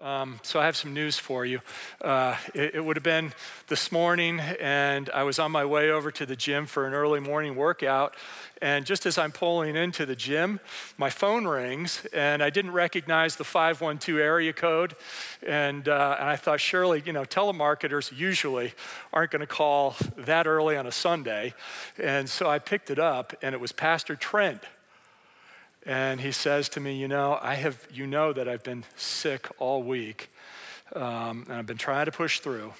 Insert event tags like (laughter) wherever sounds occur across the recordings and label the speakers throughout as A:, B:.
A: Um, so I have some news for you. Uh, it, it, would have been this morning, and I was on my way over to the gym for an early morning workout. And just as I'm pulling into the gym, my phone rings, and I didn't recognize the 512 area code. And, uh, and I thought, surely, you know, telemarketers usually aren't going to call that early on a Sunday. And so I picked it up, and it was Pastor Trent and he says to me, You know, I have, you know that I've been sick all week, um, and I've been trying to push through.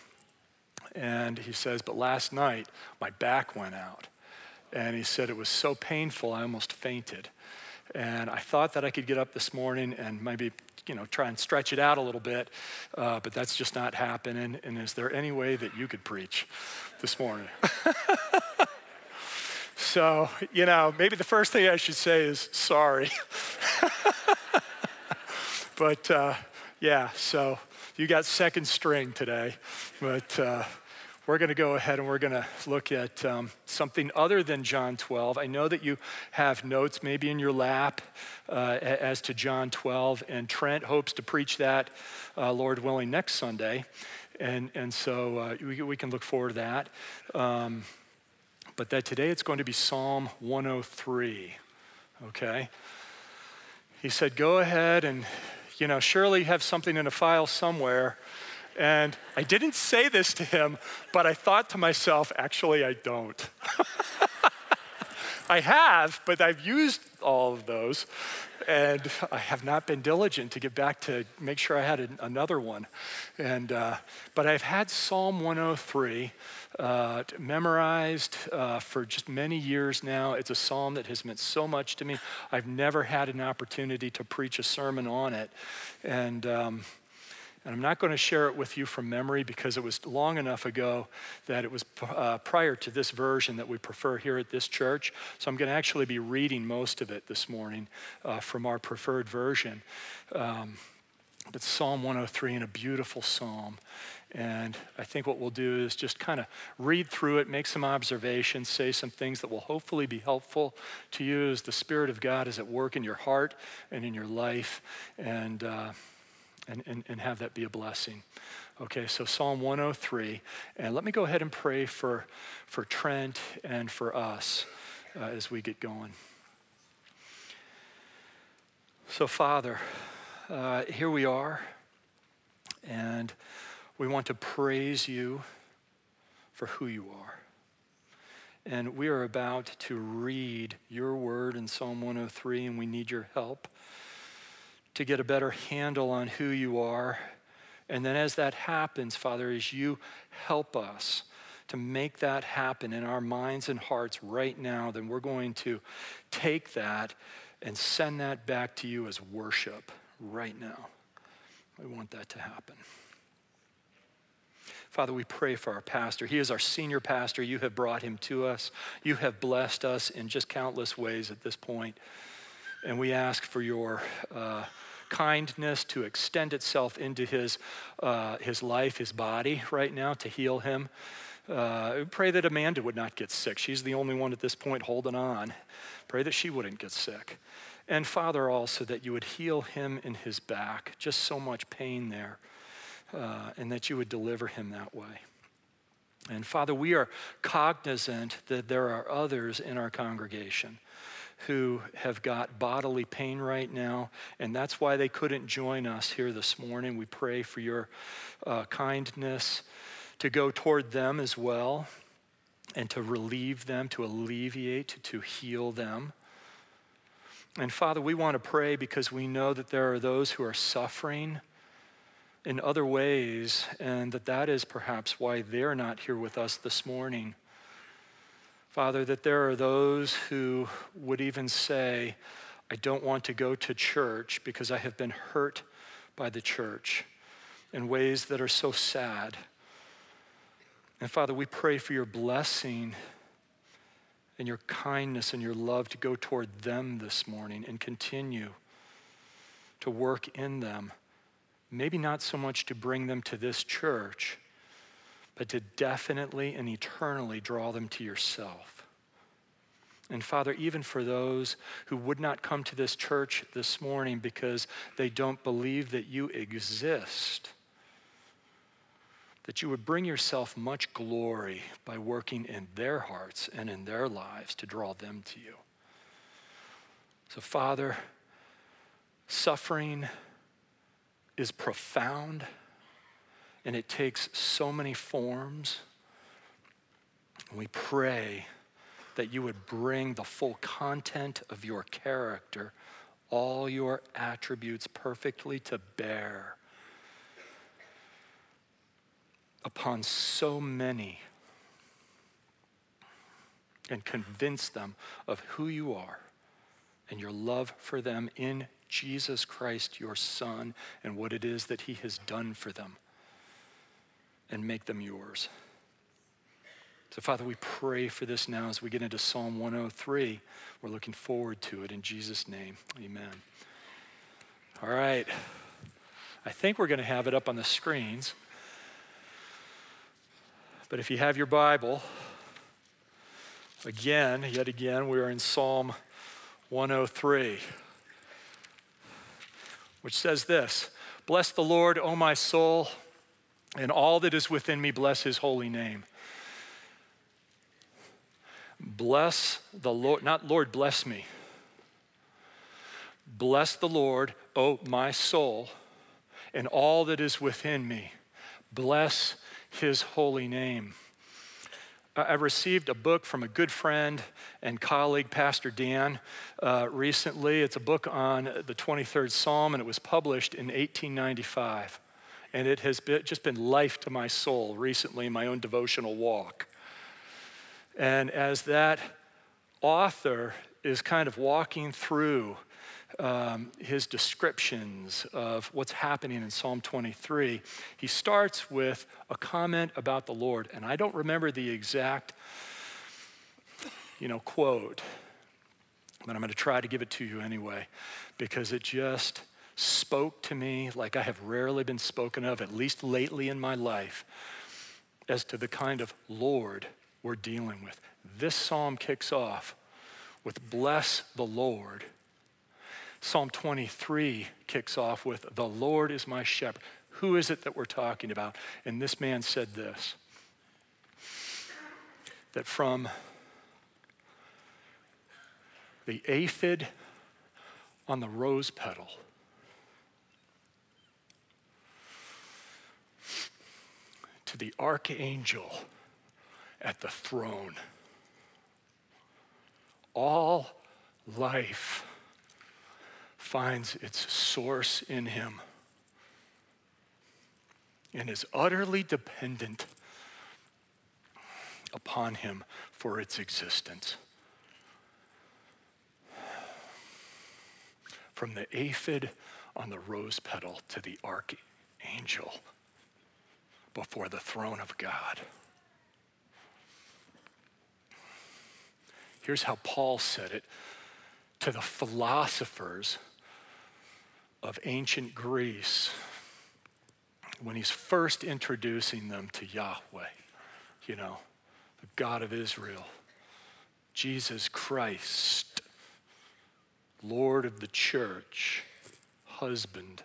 A: And he says, But last night, my back went out. And he said, It was so painful, I almost fainted. And I thought that I could get up this morning and maybe you know, try and stretch it out a little bit, uh, but that's just not happening. And is there any way that you could preach this morning? (laughs) So, you know, maybe the first thing I should say is sorry. (laughs) but uh, yeah, so you got second string today. But uh, we're going to go ahead and we're going to look at um, something other than John 12. I know that you have notes maybe in your lap uh, as to John 12, and Trent hopes to preach that, uh, Lord willing, next Sunday. And, and so uh, we, we, can look forward to that. Um, but that today it's going to be Psalm 103, okay? He said, Go ahead and, you know, surely have something in a file somewhere. And I didn't say this to him, but I thought to myself, actually, I don't. (laughs) I have, but I've used all of those. And I have not been diligent to get back to make sure I had another one. And, uh, but I've had Psalm 103 uh, memorized uh, for just many years now. It's a psalm that has meant so much to me. I've never had an opportunity to preach a sermon on it. And, um, and I'm not going to share it with you from memory because it was long enough ago that it was uh, prior to this version that we prefer here at this church. So I'm going to actually be reading most of it this morning uh, from our preferred version. Um, but Psalm 103 and a beautiful psalm. And I think what we'll do is just kind of read through it, make some observations, say some things that will hopefully be helpful to you as the Spirit of God is at work in your heart and in your life, and, uh, and, and, and have that be a blessing. Okay, so Psalm 103. And let me go ahead and pray for, for Trent and for us uh, as we get going. So, Father, uh, here we are. And we want to praise you for who you are. And we are about to read your word in Psalm 103, and we need your help to get a better handle on who you are. And then, as that happens, Father, as you help us to make that happen in our minds and hearts right now, then we're going to take that and send that back to you as worship right now. We want that to happen. Father, we pray for our pastor. He is our senior pastor. You have brought him to us. You have blessed us in just countless ways at this point. And we ask for your uh, kindness to extend itself into his, uh, his life, his body right now, to heal him. Uh, pray that Amanda would not get sick. She's the only one at this point holding on. Pray that she wouldn't get sick. And Father, also that you would heal him in his back. Just so much pain there uh, and that you would deliver him that way. And Father, we are cognizant that there are others in our congregation who have got bodily pain right now, and that's why they couldn't join us here this morning. We pray for your uh, kindness to go toward them as well and to relieve them, to alleviate, to heal them. And Father, we want to pray because we know that there are those who are suffering in other ways, and that that is perhaps why they're not here with us this morning. Father, that there are those who would even say, I don't want to go to church because I have been hurt by the church in ways that are so sad. And Father, we pray for your blessing and your kindness and your love to go toward them this morning and continue to work in them maybe not so much to bring them to this church, but to definitely and eternally draw them to yourself. And Father, even for those who would not come to this church this morning because they don't believe that you exist, that you would bring yourself much glory by working in their hearts and in their lives to draw them to you. So, Father, suffering is profound and it takes so many forms. We pray that you would bring the full content of your character, all your attributes perfectly to bear upon so many and convince them of who you are and your love for them in Jesus Christ, your Son, and what it is that He has done for them, and make them yours. So, Father, we pray for this now as we get into Psalm 103. We're looking forward to it in Jesus' name. Amen. All right. I think we're going to have it up on the screens. But if you have your Bible, again, yet again, we are in Psalm 103, which says this Bless the Lord, O my soul, and all that is within me, bless his holy name. Bless the Lord, not Lord, bless me. Bless the Lord, O my soul, and all that is within me. Bless his holy name. I received a book from a good friend and colleague, Pastor Dan, uh, recently. It's a book on the 23rd Psalm, and it was published in 1895. And it has been, just been life to my soul recently in my own devotional walk. And as that author is kind of walking through um, his descriptions of what's happening in Psalm 23, he starts with a comment about the Lord. And I don't remember the exact, you know, quote, but I'm going to try to give it to you anyway because it just spoke to me like I have rarely been spoken of, at least lately in my life, as to the kind of Lord we're dealing with. This psalm kicks off with Bless the Lord. Psalm 23 kicks off with The Lord is my shepherd. Who is it that we're talking about? And this man said this that from the aphid on the rose petal to the archangel at the throne. All life finds its source in him and is utterly dependent upon him for its existence. From the aphid on the rose petal to the archangel before the throne of God. Here's how Paul said it to the philosophers of ancient Greece when he's first introducing them to Yahweh, you know, the God of Israel, Jesus Christ, Lord of the church, husband.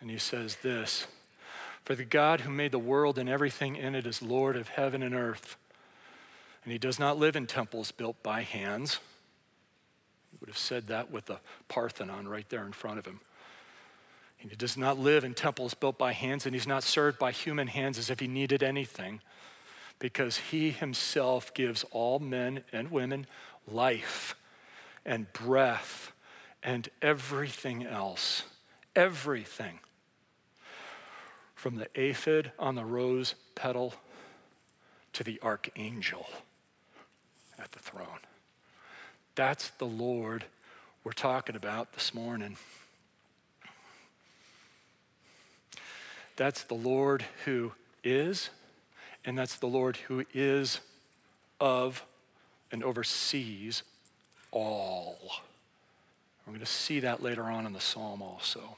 A: And he says this For the God who made the world and everything in it is Lord of heaven and earth and he does not live in temples built by hands. He would have said that with the Parthenon right there in front of him. And he does not live in temples built by hands, and he's not served by human hands as if he needed anything, because he himself gives all men and women life and breath and everything else. Everything. From the aphid on the rose petal to the archangel at the throne. That's the Lord we're talking about this morning. That's the Lord who is, and that's the Lord who is of and oversees all. We're going to see that later on in the psalm also.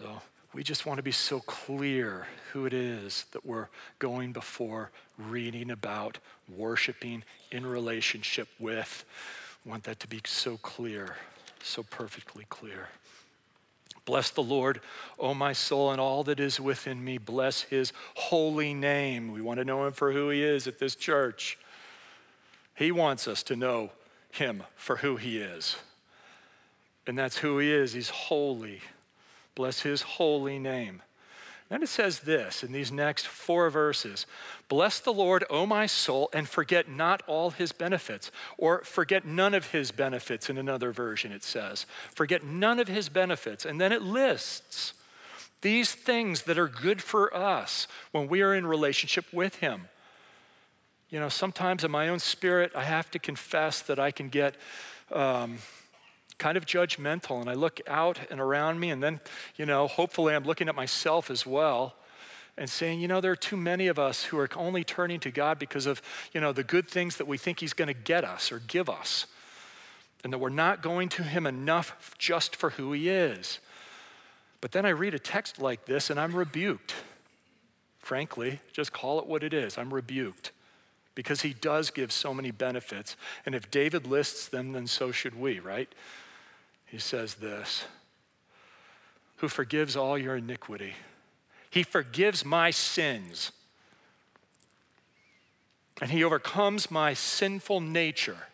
A: So, we just want to be so clear who it is that we're going before, reading about, worshiping, in relationship with. We want that to be so clear, so perfectly clear. Bless the Lord, O my soul, and all that is within me. Bless his holy name. We want to know him for who he is at this church. He wants us to know him for who he is. And that's who he is. He's holy. Bless his holy name. Then it says this in these next four verses Bless the Lord, O my soul, and forget not all his benefits, or forget none of his benefits in another version, it says. Forget none of his benefits. And then it lists these things that are good for us when we are in relationship with him. You know, sometimes in my own spirit, I have to confess that I can get. Um, kind of judgmental and I look out and around me and then, you know, hopefully I'm looking at myself as well and saying, you know, there are too many of us who are only turning to God because of, you know, the good things that we think He's going to get us or give us. And that we're not going to Him enough just for who He is. But then I read a text like this and I'm rebuked. Frankly, just call it what it is. I'm rebuked because He does give so many benefits. And if David lists them, then so should we, right? He says this Who forgives all your iniquity he forgives my sins. And He overcomes my sinful nature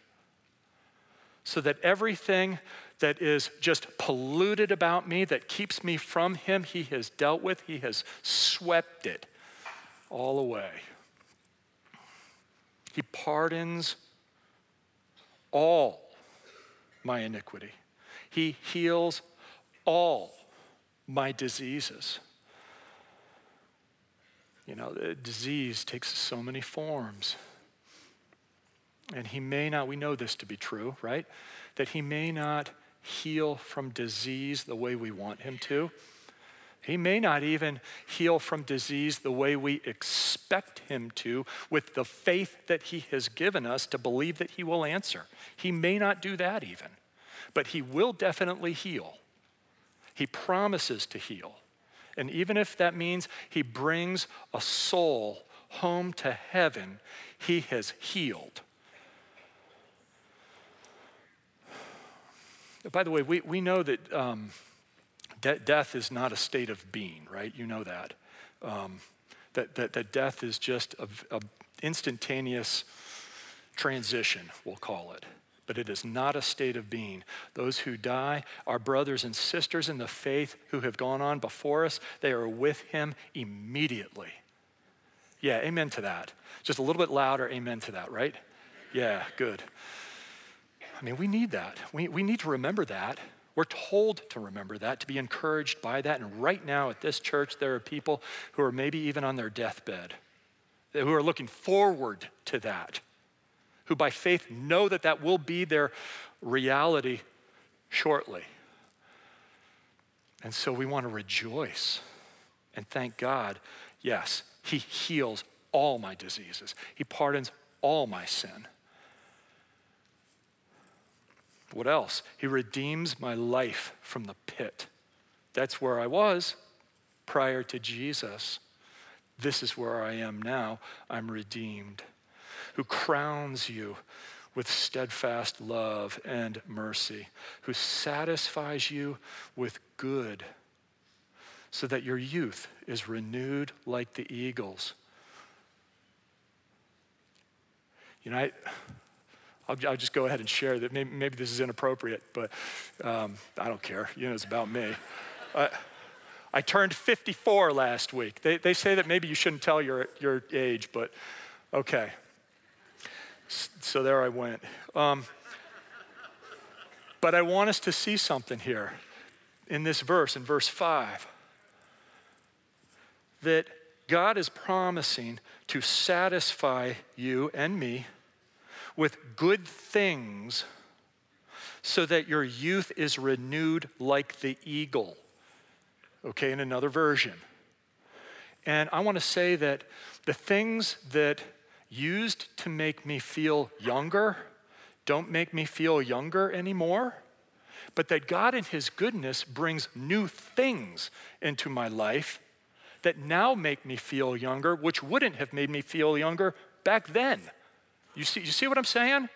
A: so that everything that is just polluted about me, that keeps me from Him, He has dealt with. He has swept it all away. He pardons all my iniquity, He heals all my diseases. You know, disease takes so many forms. And he may not, we know this to be true, right? That he may not heal from disease the way we want him to. He may not even heal from disease the way we expect him to, with the faith that he has given us to believe that he will answer. He may not do that even, but he will definitely heal. He promises to heal. And even if that means he brings a soul home to heaven, he has healed. By the way, we, we know that um, de- death is not a state of being, right? You know that. Um, that, that, that death is just an instantaneous transition, we'll call it but it is not a state of being. Those who die, are brothers and sisters in the faith who have gone on before us, they are with him immediately. Yeah, amen to that. Just a little bit louder, amen to that, right? Yeah, good. I mean, we need that. We, we need to remember that. We're told to remember that, to be encouraged by that. And right now at this church, there are people who are maybe even on their deathbed, who are looking forward to that who by faith know that that will be their reality shortly. And so we want to rejoice and thank God. Yes, He heals all my diseases, He pardons all my sin. What else? He redeems my life from the pit. That's where I was prior to Jesus. This is where I am now. I'm redeemed who crowns you with steadfast love and mercy, who satisfies you with good, so that your youth is renewed like the eagles. You know, I, I'll, I'll just go ahead and share that. Maybe, maybe this is inappropriate, but um, I don't care. You know, it's about me. (laughs) I turned 54 last week. They, they say that maybe you shouldn't tell your, your age, but okay. So there I went. Um, but I want us to see something here in this verse, in verse 5, that God is promising to satisfy you and me with good things so that your youth is renewed like the eagle. Okay, in another version. And I want to say that the things that used to make me feel younger don't make me feel younger anymore, but that God in His goodness brings new things into my life that now make me feel younger, which wouldn't have made me feel younger back then. You see, you see what I'm saying?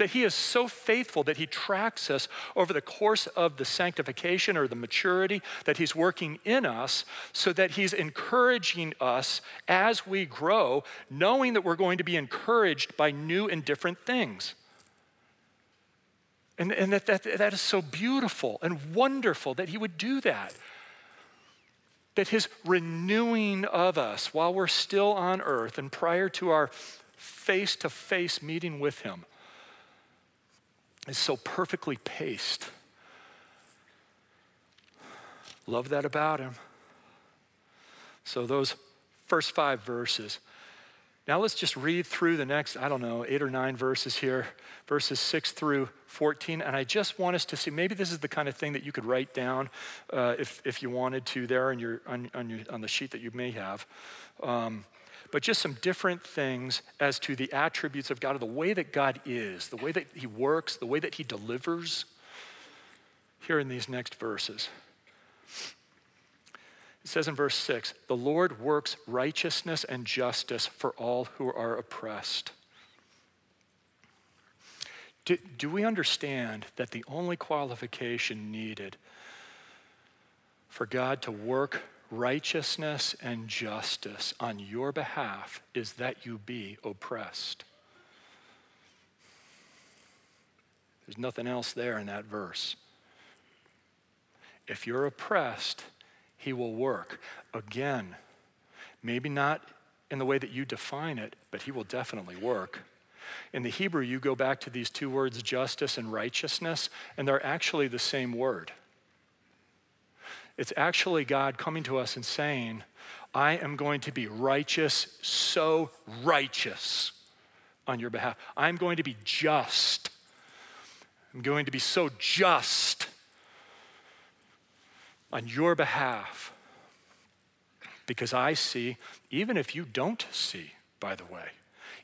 A: That he is so faithful that he tracks us over the course of the sanctification or the maturity that he's working in us, so that he's encouraging us as we grow, knowing that we're going to be encouraged by new and different things. And, and that, that, that is so beautiful and wonderful that he would do that. That his renewing of us while we're still on earth and prior to our face to face meeting with him is so perfectly paced. Love that about him. So, those first five verses. Now, let's just read through the next, I don't know, eight or nine verses here, verses six through 14. And I just want us to see maybe this is the kind of thing that you could write down uh, if, if you wanted to there on, your, on, on, your, on the sheet that you may have. Um, but just some different things as to the attributes of God, or the way that God is, the way that He works, the way that He delivers, here in these next verses. It says in verse 6 The Lord works righteousness and justice for all who are oppressed. Do, do we understand that the only qualification needed for God to work righteousness and justice on your behalf is that you be oppressed. There's nothing else there in that verse. If you're oppressed, he will work. Again, maybe not in the way that you define it, but he will definitely work. In the Hebrew, you go back to these two words, justice and righteousness, and they're actually the same word. It's actually God coming to us and saying, I am going to be righteous, so righteous on your behalf. I'm going to be just. I'm going to be so just on your behalf. Because I see, even if you don't see, by the way,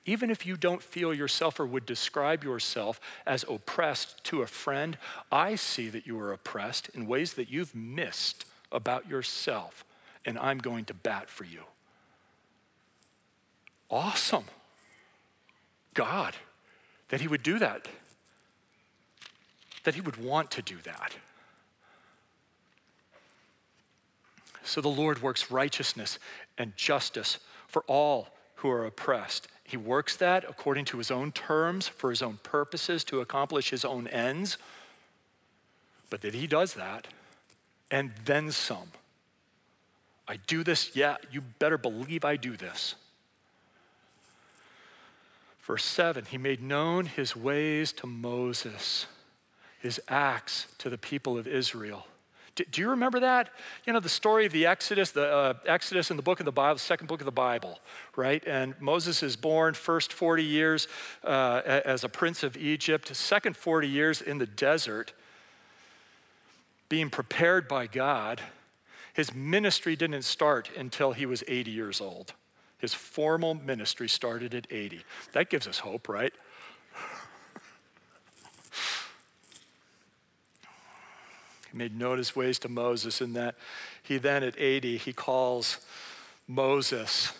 A: even if you don't feel yourself or would describe yourself as oppressed to a friend, I see that you are oppressed in ways that you've missed about yourself, and I'm going to bat for you. Awesome. God, that He would do that, that He would want to do that. So the Lord works righteousness and justice for all who are oppressed. He works that according to his own terms, for his own purposes, to accomplish his own ends. But that he does that and then some. I do this, yeah, you better believe I do this. Verse 7 He made known his ways to Moses, his acts to the people of Israel. Do, do you remember that? You know, the story of the Exodus, the uh, Exodus in the book of the Bible, second book of the Bible, right? And Moses is born first 40 years uh, as a prince of Egypt, second 40 years in the desert being prepared by God. His ministry didn't start until he was 80 years old. His formal ministry started at 80. That gives us hope, right? Made known his ways to Moses, in that he then at 80, he calls Moses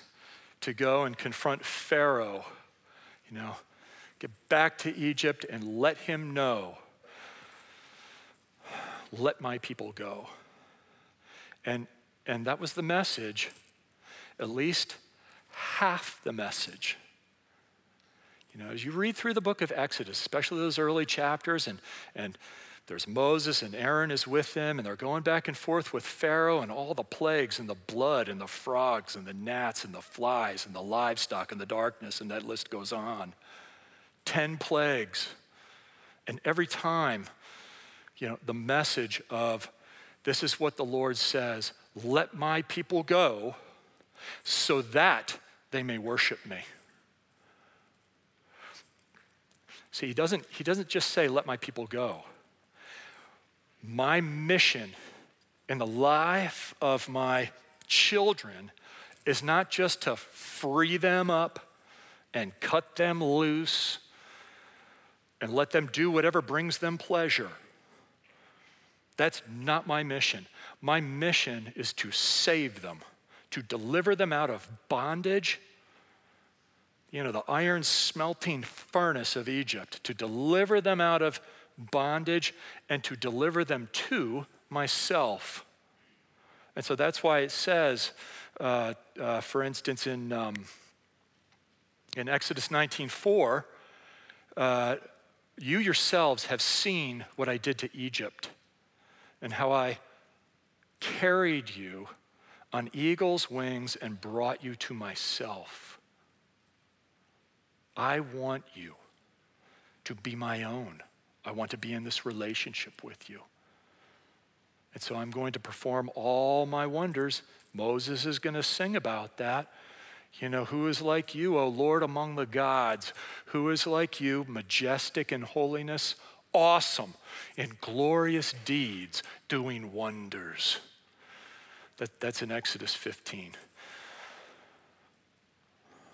A: to go and confront Pharaoh, you know, get back to Egypt and let him know, let my people go. And, and that was the message, at least half the message. You know, as you read through the book of Exodus, especially those early chapters, and, and there's Moses and Aaron is with them, and they're going back and forth with Pharaoh and all the plagues and the blood and the frogs and the gnats and the flies and the livestock and the darkness, and that list goes on. Ten plagues. And every time, you know, the message of this is what the Lord says let my people go so that they may worship me. See, he doesn't, he doesn't just say, let my people go. My mission in the life of my children is not just to free them up and cut them loose and let them do whatever brings them pleasure. That's not my mission. My mission is to save them, to deliver them out of bondage, you know, the iron smelting furnace of Egypt, to deliver them out of bondage and to deliver them to myself. And so that's why it says, uh, uh, for instance, in, um, in Exodus 19:4, uh, you yourselves have seen what I did to Egypt and how I carried you on eagle's wings and brought you to myself. I want you to be my own. I want to be in this relationship with you. And so I'm going to perform all my wonders. Moses is going to sing about that. You know, who is like you, O Lord, among the gods? Who is like you, majestic in holiness, awesome in glorious deeds, doing wonders? That, that's in Exodus 15.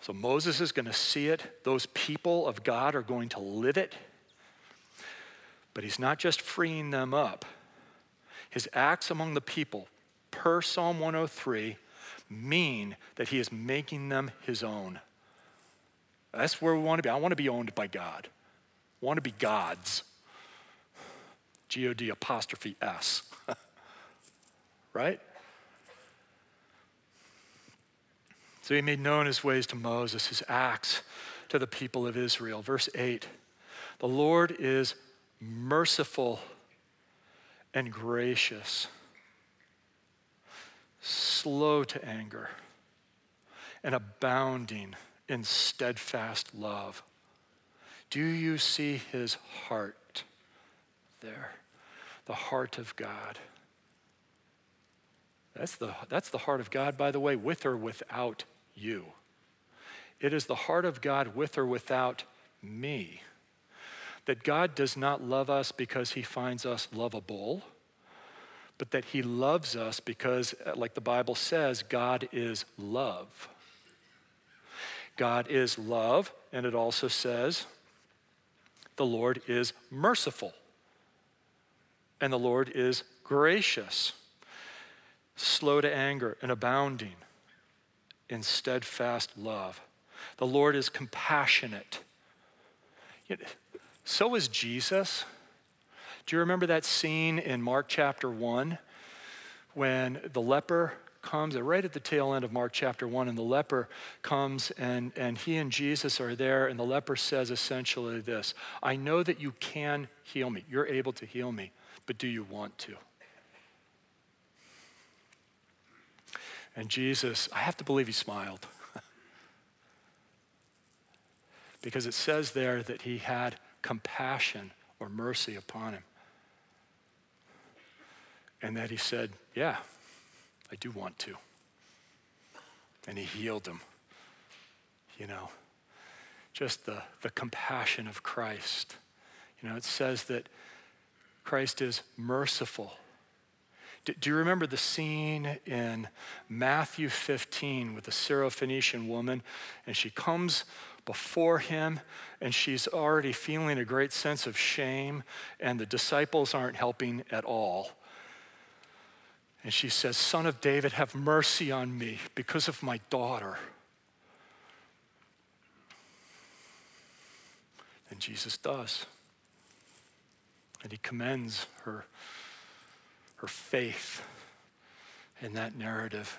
A: So Moses is going to see it. Those people of God are going to live it. But he's not just freeing them up. His acts among the people, per Psalm 103, mean that he is making them his own. That's where we want to be. I want to be owned by God. I want to be God's. G O D apostrophe S. (laughs) right? So he made known his ways to Moses, his acts to the people of Israel. Verse 8 The Lord is merciful and gracious, slow to anger, and abounding in steadfast love. Do you see his heart there? The heart of God. That's the, that's the heart of God, by the way, with or without you. It is the heart of God with or without me. That God does not love us because he finds us lovable, but that he loves us because, uh, like the Bible says, God is love. God is love, and it also says the Lord is merciful, and the Lord is gracious, slow to anger, and abounding in steadfast love. The Lord is compassionate. So is Jesus. Do you remember that scene in Mark chapter 1 when the leper comes, uh, right at the tail end of Mark chapter 1, and the leper comes and, and he and Jesus are there, and the leper says essentially this I know that you can heal me. You're able to heal me, but do you want to? And Jesus, I have to believe he smiled. (laughs) because it says there that he had compassion or mercy upon him. And that he said, Yeah, I do want to. And he healed him. You know, just the, the compassion of Christ. You know, it says that Christ is merciful do, do you remember the scene in Matthew 15 with the Syrophoenician woman? And she comes before him and she's already feeling a great sense of shame, and the disciples aren't helping at all. And she says, Son of David, have mercy on me because of my daughter. And Jesus does. And he commends her her faith in that narrative.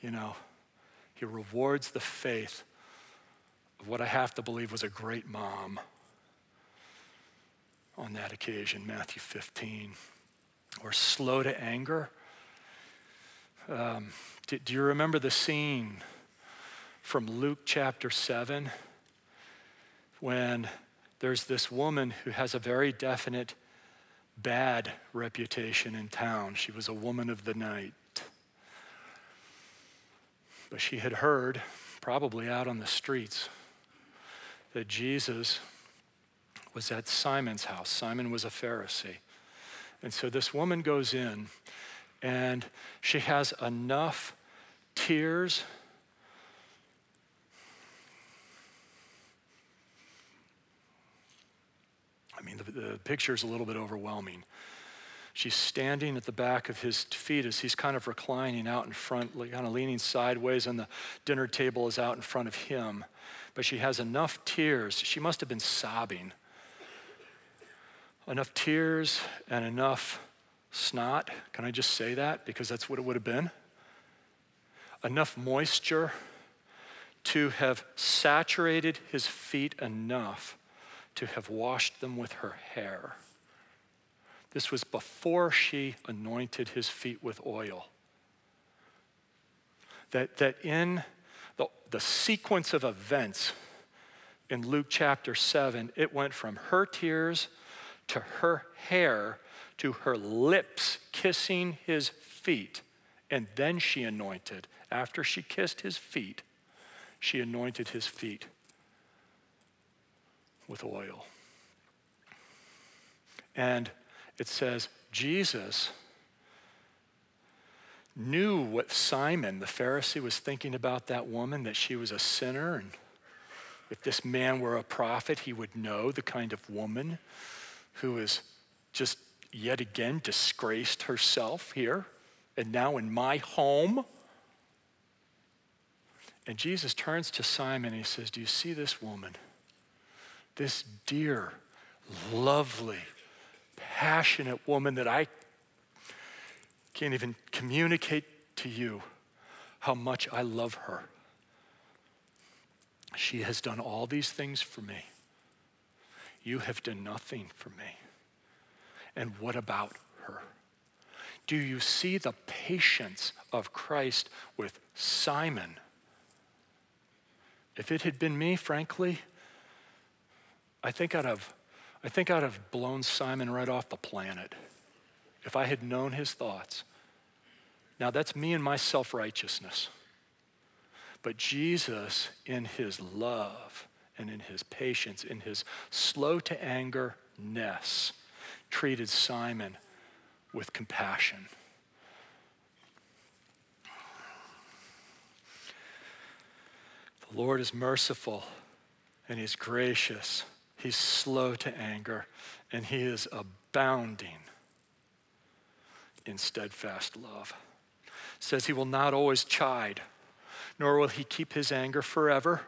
A: You know, he rewards the faith what I have to believe was a great mom on that occasion, Matthew 15. Or slow to anger. Um, do, do you remember the scene from Luke chapter 7 when there's this woman who has a very definite bad reputation in town. She was a woman of the night. But she had heard, probably out on the streets, that Jesus was at Simon's house. Simon was a Pharisee. And so this woman goes in and she has enough tears I mean, the, the picture is a little bit overwhelming. She's standing at the back of his feet as he's kind of reclining out in front, kind of leaning sideways, and the dinner table is out in front of him. But she has enough tears. She must have been sobbing. Enough tears and enough snot. Can I just say that? Because that's what it would have been. Enough moisture to have saturated his feet enough to have washed them with her hair. This was before she anointed his feet with oil. That, that in the, sequence of events in Luke chapter 7, it went from her tears to her hair to her lips kissing his feet. And then she anointed. After she kissed his feet, she anointed his feet with oil. And it says Jesus knew what Simon, the Pharisee, was thinking about that woman, that she was a sinner. And if this man were a prophet, he would know the kind of woman who has just yet again disgraced herself here and now in my home. And Jesus turns to Simon and he says, Do you see this woman? This dear, lovely, passionate woman that I can't even communicate to you how much I love her. She has done all these things for me. You have done nothing for me. And what about her? Do you see the patience of Christ with Simon? If it had been me, frankly, I think I'd have I think I'd have blown Simon right off the planet if I had known his thoughts. Now, that's me and my self righteousness. But Jesus, in his love and in his patience, in his slow to anger ness, treated Simon with compassion. The Lord is merciful and he's gracious He's slow to anger, and he is abounding in steadfast love. Says he will not always chide, nor will he keep his anger forever.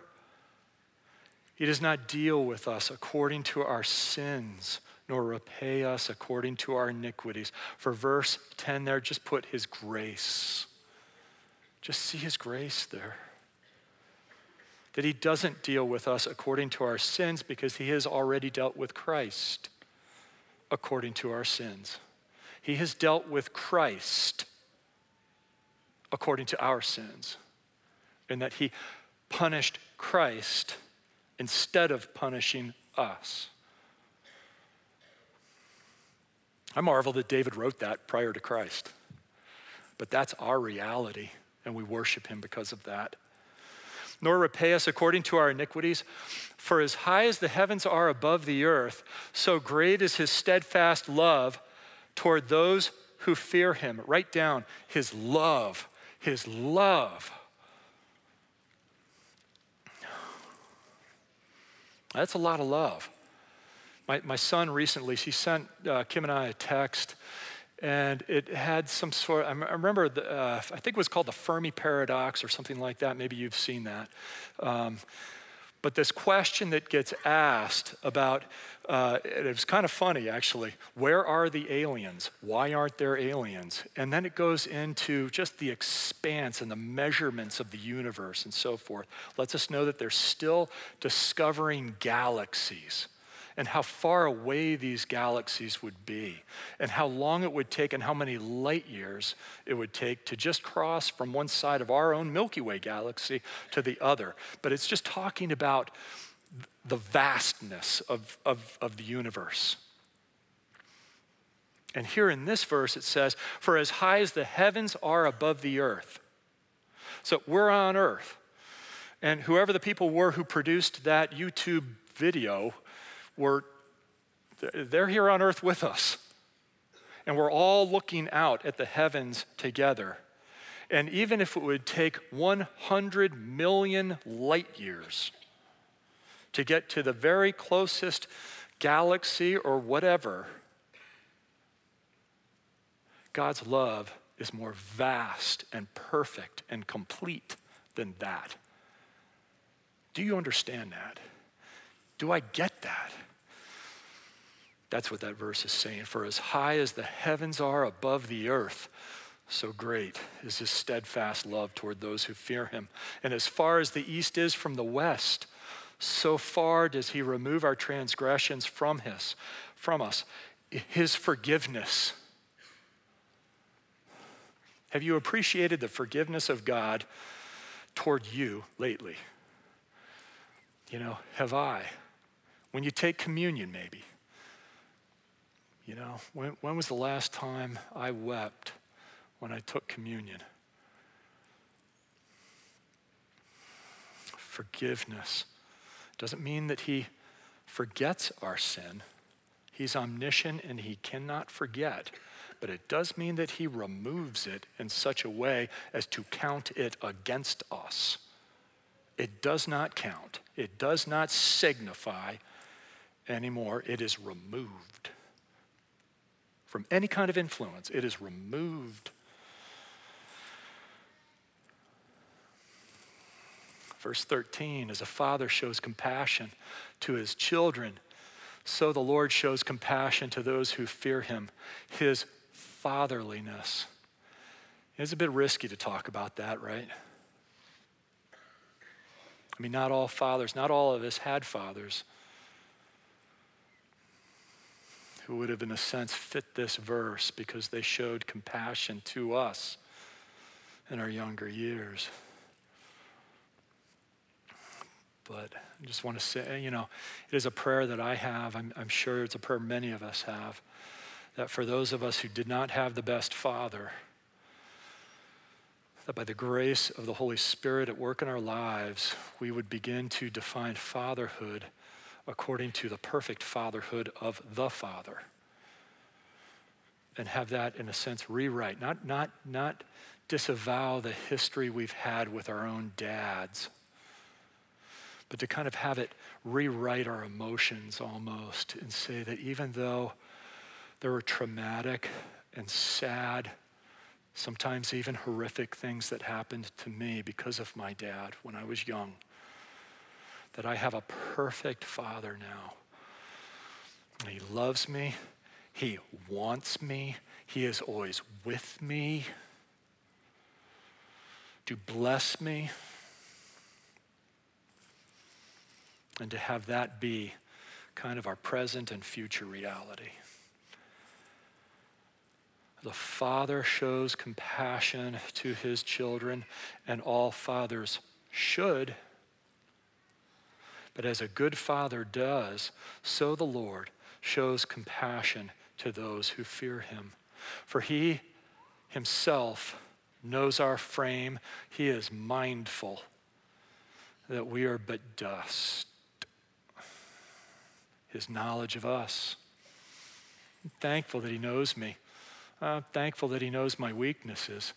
A: He does not deal with us according to our sins, nor repay us according to our iniquities. For verse 10 there, just put his grace. Just see his grace there that he doesn't deal with us according to our sins because he has already dealt with Christ according to our sins. He has dealt with Christ according to our sins, and that he punished Christ instead of punishing us. I marvel that David wrote that prior to Christ, but that's our reality, and we worship him because of that nor repay us according to our iniquities. For as high as the heavens are above the earth, so great is his steadfast love toward those who fear him. Write down his love, his love. That's a lot of love. My, my son recently, he sent uh, Kim and I a text and it had some sort. I remember, the, uh, I think it was called the Fermi paradox or something like that. Maybe you've seen that. Um, but this question that gets asked about, uh, it was kind of funny actually. Where are the aliens? Why aren't there aliens? And then it goes into just the expanse and the measurements of the universe and so forth. Lets us know that they're still discovering galaxies and how far away these galaxies would be, and how long it would take, and how many light years it would take to just cross from one side of our own Milky Way galaxy to the other. But it's just talking about the vastness of, of, of the universe. And here in this verse, it says, For as high as the heavens are above the earth. So we're on earth. And whoever the people were who produced that YouTube video we're, they're here on earth with us. And we're all looking out at the heavens together. And even if it would take 100 million light years to get to the very closest galaxy or whatever, God's love is more vast and perfect and complete than that. Do you understand that? Do I get that? That's what that verse is saying. For as high as the heavens are above the earth, so great is his steadfast love toward those who fear him. And as far as the east is from the west, so far does he remove our transgressions from his from us. His forgiveness. Have you appreciated the forgiveness of God toward you lately? You know, have I? When you take communion, maybe. You know, when, when was the last time I wept when I took communion? Forgiveness doesn't mean that He forgets our sin. He's omniscient and He cannot forget. But it does mean that He removes it in such a way as to count it against us. It does not count, it does not signify anymore. It is removed from any kind of influence. It is removed. Verse 13 as a father shows compassion to his children, so the Lord shows compassion to those who fear him. His fatherliness. It's a bit risky to talk about that, right? I mean, not all fathers, not all of us had fathers who would have, in a sense, fit this verse because they showed compassion to us in our younger years. But I just want to say, you know, it is a prayer that I have. I'm, I'm sure it's a prayer many of us have. That for those of us who did not have the best father, that by the grace of the Holy Spirit at work in our lives, we would begin to define fatherhood according to the perfect fatherhood of the Father. And have that, in a sense, rewrite, not, not, not disavow the history we've had with our own dads, but to kind of have it rewrite our emotions almost and say that even though there were traumatic and sad sometimes even horrific things that happened to me because of my dad when I was young. That I have a perfect father now. He loves me, He wants me, He is always with me to bless me. And to have that be kind of our present and future reality. The father shows compassion to his children, and all fathers should. But as a good father does, so the Lord shows compassion to those who fear him. For he himself knows our frame, he is mindful that we are but dust. His knowledge of us. I'm thankful that he knows me. I'm thankful that He knows my weaknesses,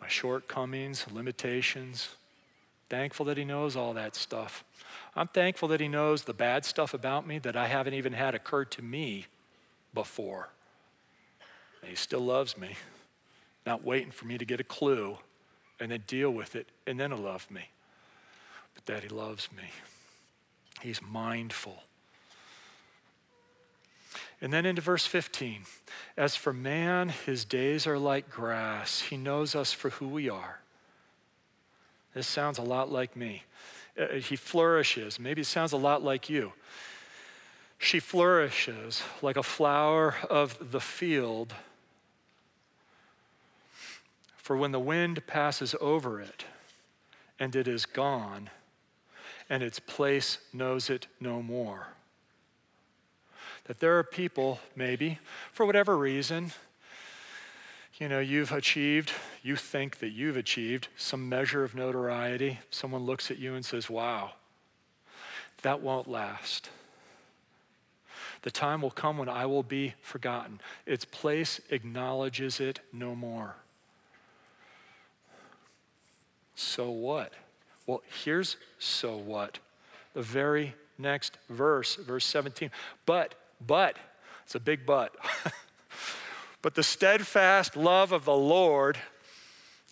A: my shortcomings, limitations. Thankful that He knows all that stuff. I'm thankful that He knows the bad stuff about me that I haven't even had occur to me before. And He still loves me, not waiting for me to get a clue and then deal with it and then He'll love me. But that He loves me. He's mindful and then into verse 15 As for man, his days are like grass. He knows us for who we are. This sounds a lot like me. Uh, he flourishes. Maybe it sounds a lot like you. She flourishes like a flower of the field. For when the wind passes over it and it is gone, and its place knows it no more that there are people, maybe, for whatever reason, you know, you've achieved, you think that you've achieved some measure of notoriety. Someone looks at you and says, wow, that won't last. The time will come when I will be forgotten. Its place acknowledges it no more. So what? Well, here's so what. The very next verse, verse 17. But but, it's a big but. (laughs) But the steadfast love of the Lord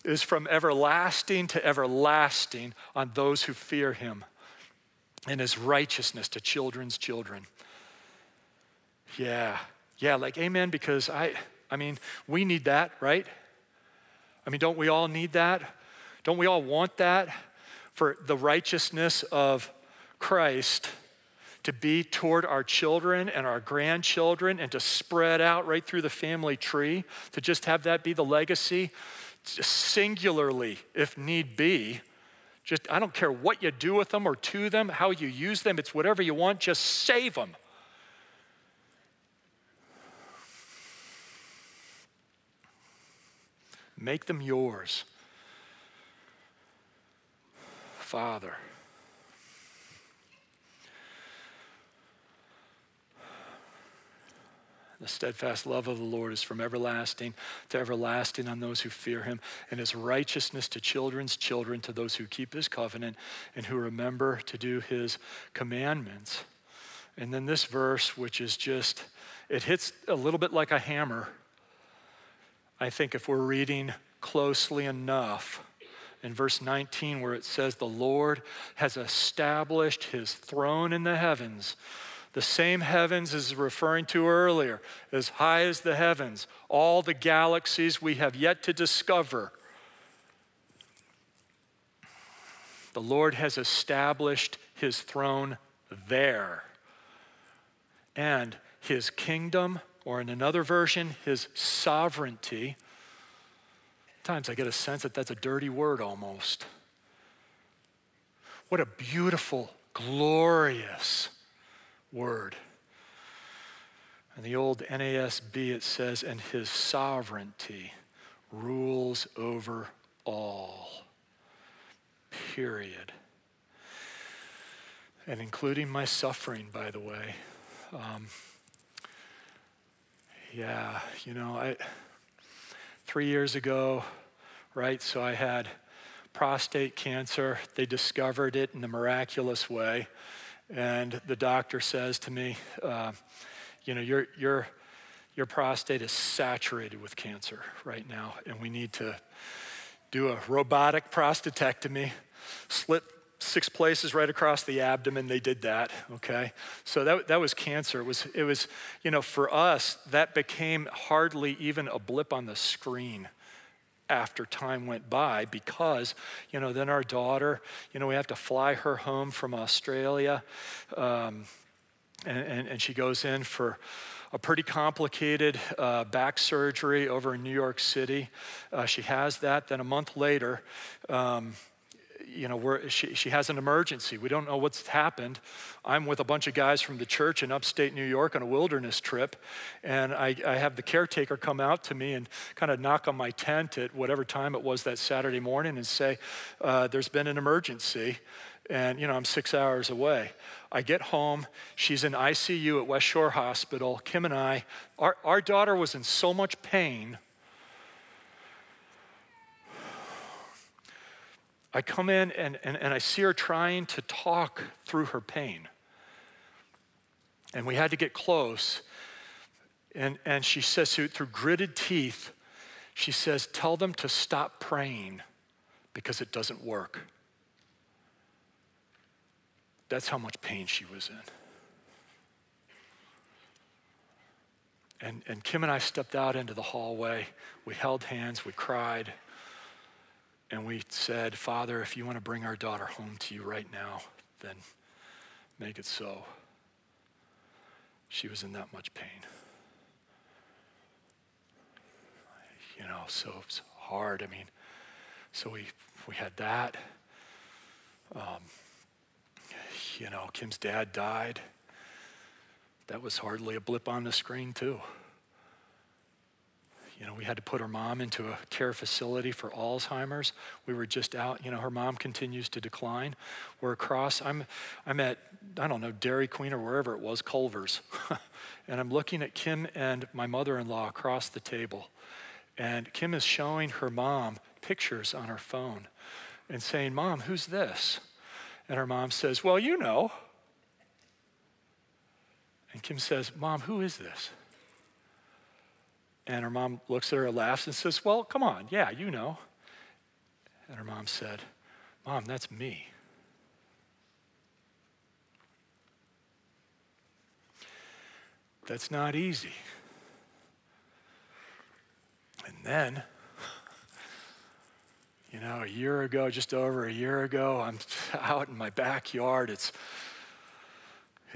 A: is from everlasting to everlasting on those who fear him, and his righteousness to children's children. Yeah, yeah, like amen, because I, I mean, we need that, right? I mean, don't we all need that? Don't we all want that for the righteousness of Christ to be toward our children and our grandchildren and to spread out right through the family tree, to just have that be the legacy, singularly, if need be. Just, I don't care what you do with them or to them, how you use them, it's whatever you want, just save them. Make them yours. Father. The steadfast love of the Lord is from everlasting to everlasting on those who fear him, and his righteousness to children's children, to those who keep his covenant and who remember to do his commandments. And then this verse, which is just, it hits a little bit like a hammer. I think if we're reading closely enough, in verse 19, where it says, The Lord has established his throne in the heavens the same heavens is referring to earlier, as high as the heavens, all the galaxies we have yet to discover. The Lord has established his throne there. And his kingdom, or in another version, his sovereignty. Times I get a sense that that's a dirty word almost. What a beautiful, glorious, word. In the old NASB, it says, and his sovereignty rules over all. Period. And including my suffering, by the way. Um, yeah, you know, I three years ago, right? So I had prostate cancer. They discovered it in a miraculous way. And the doctor says to me, uh, you know, your, your, your prostate is saturated with cancer right now, and we need to do a robotic prostatectomy, slit six places right across the abdomen. They did that, okay? So that, that was cancer. It was, it was, you know, for us, that became hardly even a blip on the screen after time went by because, you know, then our daughter, you know, we have to fly her home from Australia. Um, and, and, and, she goes in for a pretty complicated uh, back surgery over in New York City. Uh, she has that. Then a month later, um, you know, she, she has an emergency. We don't know what's happened. I'm with a bunch of guys from the church in upstate New York on a wilderness trip, and I, I have the caretaker come out to me and kind of knock on my tent at whatever time it was that Saturday morning and say, uh, There's been an emergency, and, you know, I'm six hours away. I get home, she's in ICU at West Shore Hospital. Kim and I, our, our daughter was in so much pain I come in and, and, and I see her trying to talk through her pain. And we had to get close. And, and she says, through, through gritted teeth, she says, Tell them to stop praying because it doesn't work. That's how much pain she was in. And, and Kim and I stepped out into the hallway. We held hands, we cried. And we said, Father, if you want to bring our daughter home to you right now, then make it so. She was in that much pain. You know, so it's hard. I mean, so we, we had that. Um, you know, Kim's dad died. That was hardly a blip on the screen, too. You know, we had to put her mom into a care facility for Alzheimer's. We were just out, you know, her mom continues to decline. We're across, I'm, I'm at, I don't know, Dairy Queen or wherever it was, Culver's. (laughs) and I'm looking at Kim and my mother in law across the table. And Kim is showing her mom pictures on her phone and saying, Mom, who's this? And her mom says, Well, you know. And Kim says, Mom, who is this? And her mom looks at her, laughs, and says, Well, come on, yeah, you know. And her mom said, Mom, that's me. That's not easy. And then, you know, a year ago, just over a year ago, I'm (laughs) out in my backyard. It's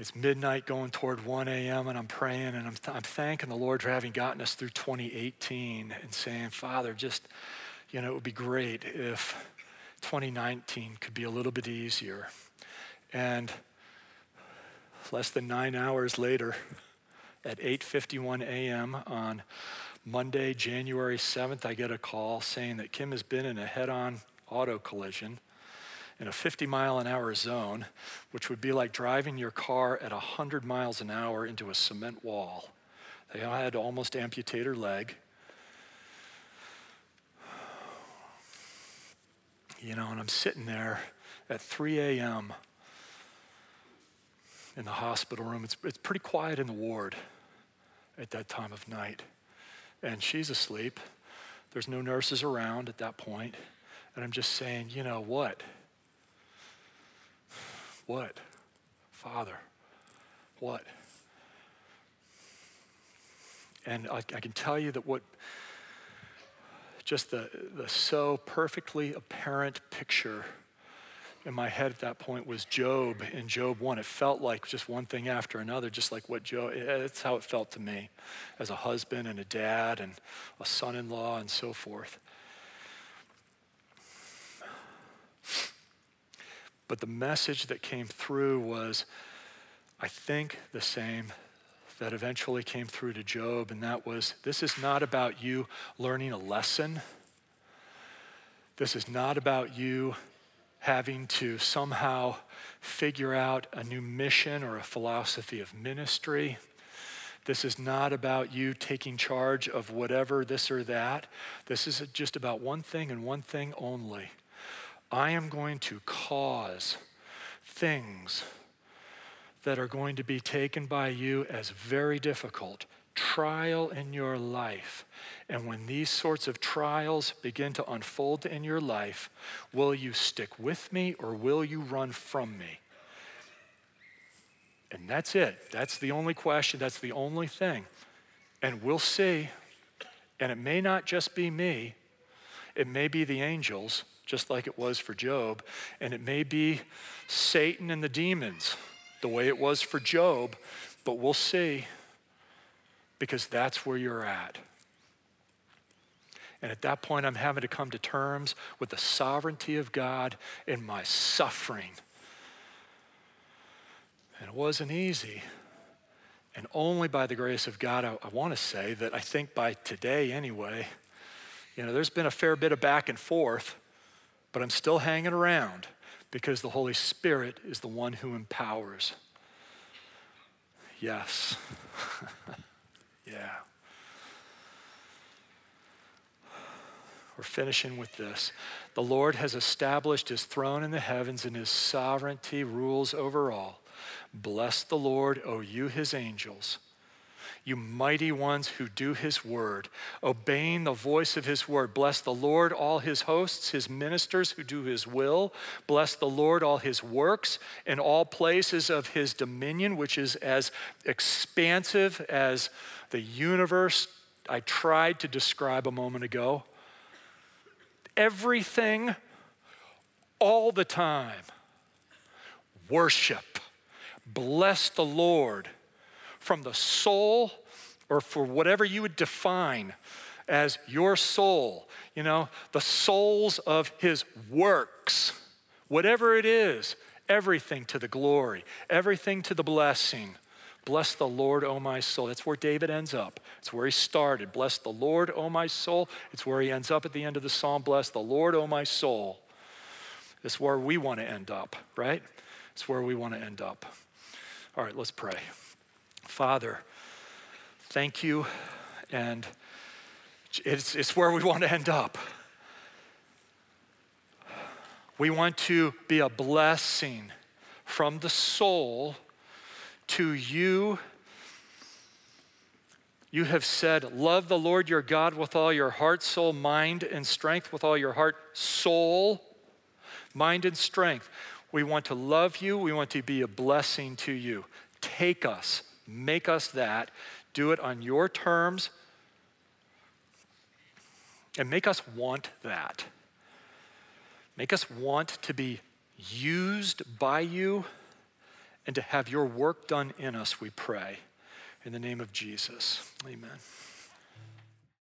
A: it's midnight going toward 1 a.m. and I'm praying and I'm, th- I'm thanking the Lord for having gotten us through 2018 and saying, Father, just, you know, it would be great if 2019 could be a little bit easier. And less than nine hours later, at 8:51 a.m. on Monday, January 7th, I get a call saying that Kim has been in a head-on auto collision in a 50 mile an hour zone, which would be like driving your car at 100 miles an hour into a cement wall. They had to almost amputate her leg. You know, and I'm sitting there at 3 a.m. in the hospital room. It's, it's pretty quiet in the ward at that time of night. And she's asleep. There's no nurses around at that point. And I'm just saying, you know what? What? Father, what? And I, I, can tell you that what just the, the so perfectly apparent picture in my head at that point was Job in Job 1. It felt like just one thing after another, just like what Job, it's how it felt to me as a husband and a dad and a son in law and so forth. But the message that came through was, I think, the same that eventually came through to Job, and that was this is not about you learning a lesson. This is not about you having to somehow figure out a new mission or a philosophy of ministry. This is not about you taking charge of whatever, this or that. This is just about one thing and one thing only I am going to cause things that are going to be taken by you as very difficult, trial in your life. And when these sorts of trials begin to unfold in your life, will you stick with me or will you run from me? And that's it. That's the only question. That's the only thing. And we'll see. And it may not just be me, it may be the angels just like it was for Job. And it may be Satan and the demons, the way it was for Job, but we'll see because that's where you're at. And at that point, I'm having to come to terms with the sovereignty of God in my suffering. And it wasn't easy. And only by the grace of God, I, I want to say that I think by today anyway, you know, there's been a fair bit of back and forth but I'm still hanging around because the Holy Spirit is the one who empowers. Yes. (laughs) yeah. We're finishing with this. The Lord has established his throne in the heavens, and his sovereignty rules over all. Bless the Lord, O you his angels you mighty ones who do his word, obeying the voice of his word. Bless the Lord, all his hosts, his ministers who do his will. Bless the Lord, all his works, in all places of his dominion, which is as expansive as the universe I tried to describe a moment ago. Everything, all the time. Worship. Bless the Lord from the soul or for whatever you would define as your soul, you know, the souls of his works, whatever it is, everything to the glory, everything to the blessing. Bless the Lord, O my soul. That's where David ends up. It's where he started. Bless the Lord, O my soul. It's where he ends up at the end of the psalm. Bless the Lord, O my soul. It's where we want to end up, right? It's where we want to end up. All right, let's pray. Father, thank you. And it's, it's where we want to end up. We want to be a blessing from the soul to you You have said, Love the Lord your God with all your heart, soul, mind, and strength, with all your heart, soul, mind, and strength. We want to love you. We want to be a blessing to you. Take us, make us that. Do it on your terms, and make us want that. Make us want to be used by you and to have your work done in us, we pray. In the name of Jesus, amen.